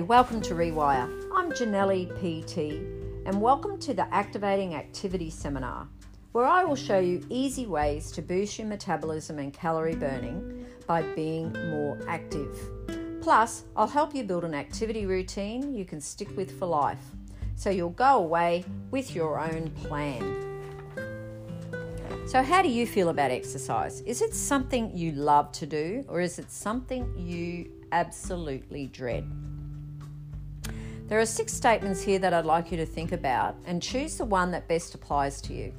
Welcome to Rewire. I'm Janelli PT, and welcome to the Activating Activity Seminar, where I will show you easy ways to boost your metabolism and calorie burning by being more active. Plus, I'll help you build an activity routine you can stick with for life, so you'll go away with your own plan. So, how do you feel about exercise? Is it something you love to do, or is it something you absolutely dread? There are six statements here that I'd like you to think about and choose the one that best applies to you.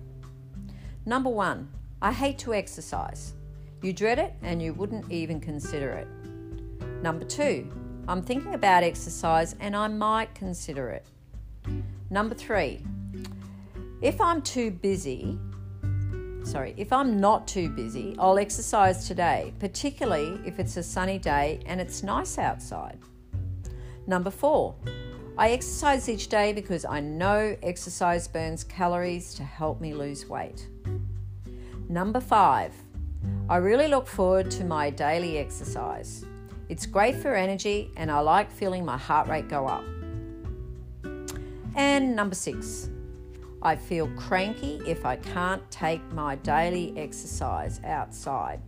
Number one, I hate to exercise. You dread it and you wouldn't even consider it. Number two, I'm thinking about exercise and I might consider it. Number three, if I'm too busy, sorry, if I'm not too busy, I'll exercise today, particularly if it's a sunny day and it's nice outside. Number four, I exercise each day because I know exercise burns calories to help me lose weight. Number five, I really look forward to my daily exercise. It's great for energy and I like feeling my heart rate go up. And number six, I feel cranky if I can't take my daily exercise outside.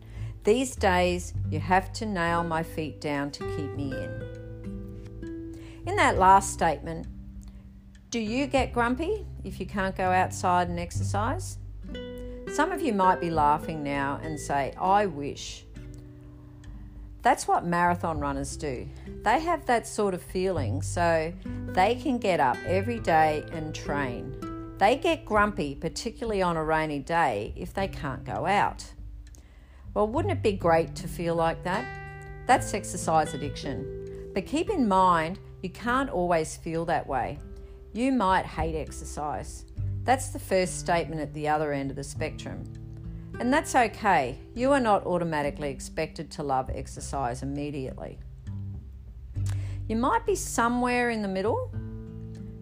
These days, you have to nail my feet down to keep me in. In that last statement, do you get grumpy if you can't go outside and exercise? Some of you might be laughing now and say, I wish. That's what marathon runners do. They have that sort of feeling so they can get up every day and train. They get grumpy, particularly on a rainy day, if they can't go out. Well, wouldn't it be great to feel like that? That's exercise addiction. But keep in mind, you can't always feel that way. You might hate exercise. That's the first statement at the other end of the spectrum. And that's okay. You are not automatically expected to love exercise immediately. You might be somewhere in the middle.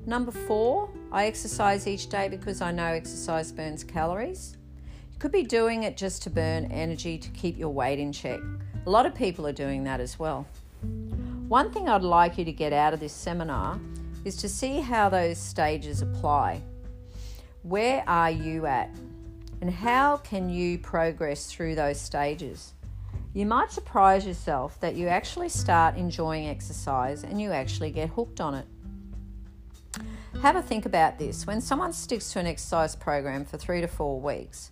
Number four, I exercise each day because I know exercise burns calories. You could be doing it just to burn energy to keep your weight in check. A lot of people are doing that as well. One thing I'd like you to get out of this seminar is to see how those stages apply. Where are you at? And how can you progress through those stages? You might surprise yourself that you actually start enjoying exercise and you actually get hooked on it. Have a think about this. When someone sticks to an exercise program for three to four weeks,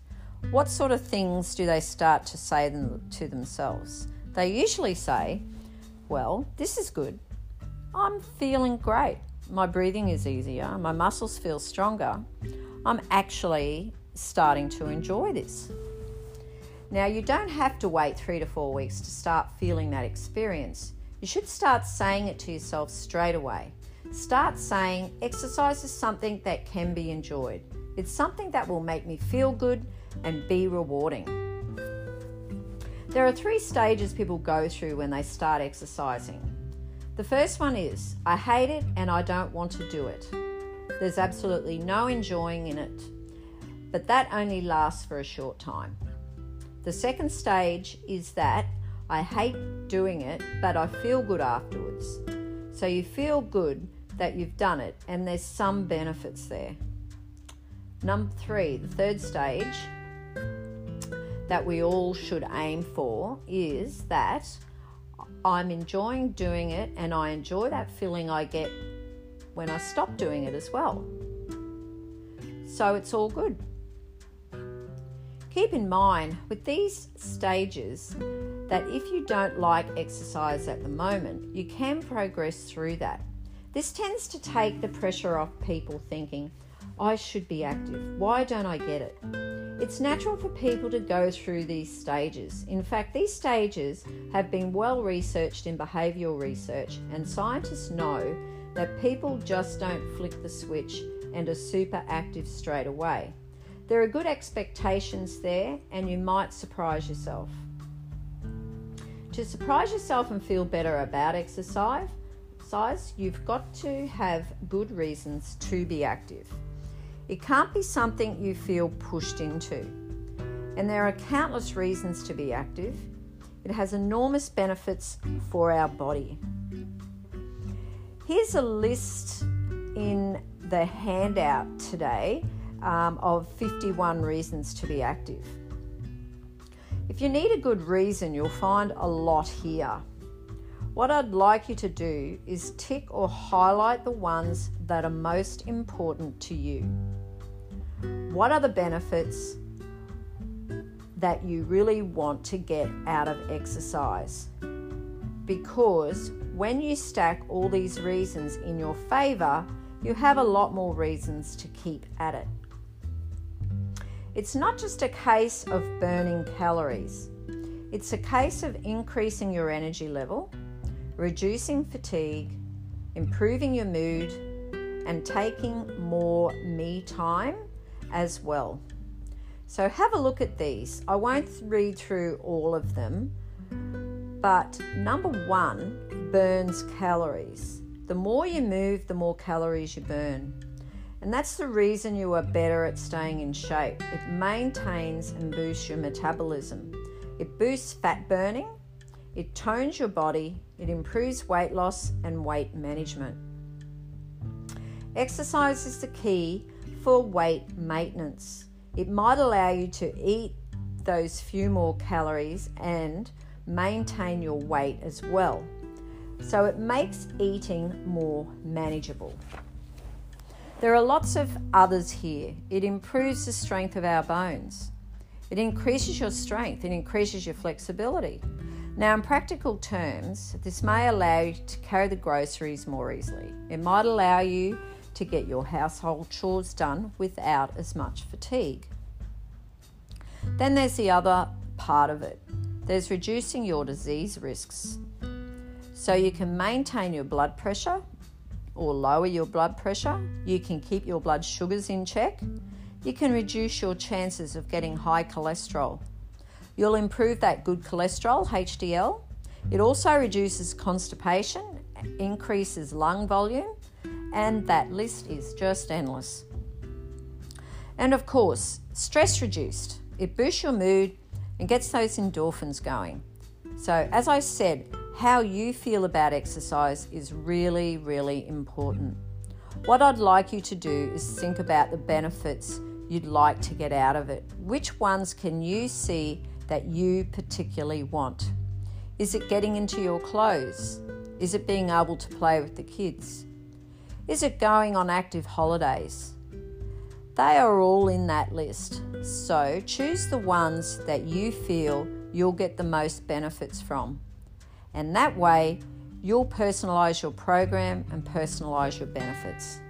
what sort of things do they start to say to themselves? They usually say, Well, this is good. I'm feeling great. My breathing is easier. My muscles feel stronger. I'm actually starting to enjoy this. Now, you don't have to wait three to four weeks to start feeling that experience. You should start saying it to yourself straight away. Start saying exercise is something that can be enjoyed. It's something that will make me feel good and be rewarding. There are three stages people go through when they start exercising. The first one is I hate it and I don't want to do it. There's absolutely no enjoying in it, but that only lasts for a short time. The second stage is that I hate doing it, but I feel good afterwards. So you feel good that you've done it, and there's some benefits there. Number three, the third stage that we all should aim for is that I'm enjoying doing it and I enjoy that feeling I get when I stop doing it as well. So it's all good. Keep in mind with these stages that if you don't like exercise at the moment, you can progress through that. This tends to take the pressure off people thinking, I should be active. Why don't I get it? It's natural for people to go through these stages. In fact, these stages have been well researched in behavioural research, and scientists know that people just don't flick the switch and are super active straight away. There are good expectations there, and you might surprise yourself. To surprise yourself and feel better about exercise, you've got to have good reasons to be active. It can't be something you feel pushed into. And there are countless reasons to be active. It has enormous benefits for our body. Here's a list in the handout today um, of 51 reasons to be active. If you need a good reason, you'll find a lot here. What I'd like you to do is tick or highlight the ones that are most important to you. What are the benefits that you really want to get out of exercise? Because when you stack all these reasons in your favour, you have a lot more reasons to keep at it. It's not just a case of burning calories, it's a case of increasing your energy level, reducing fatigue, improving your mood, and taking more me time as well. So have a look at these. I won't read through all of them, but number one burns calories. The more you move, the more calories you burn. And that's the reason you are better at staying in shape. It maintains and boosts your metabolism. It boosts fat burning, it tones your body, it improves weight loss and weight management. Exercise is the key for weight maintenance. It might allow you to eat those few more calories and maintain your weight as well. So it makes eating more manageable. There are lots of others here. It improves the strength of our bones. It increases your strength, it increases your flexibility. Now, in practical terms, this may allow you to carry the groceries more easily. It might allow you to get your household chores done without as much fatigue. Then there's the other part of it there's reducing your disease risks. So you can maintain your blood pressure or lower your blood pressure. You can keep your blood sugars in check. You can reduce your chances of getting high cholesterol. You'll improve that good cholesterol, HDL. It also reduces constipation, increases lung volume, and that list is just endless. And of course, stress reduced. It boosts your mood and gets those endorphins going. So, as I said, how you feel about exercise is really, really important. What I'd like you to do is think about the benefits you'd like to get out of it. Which ones can you see that you particularly want? Is it getting into your clothes? Is it being able to play with the kids? Is it going on active holidays? They are all in that list. So choose the ones that you feel you'll get the most benefits from. And that way, you'll personalise your program and personalise your benefits.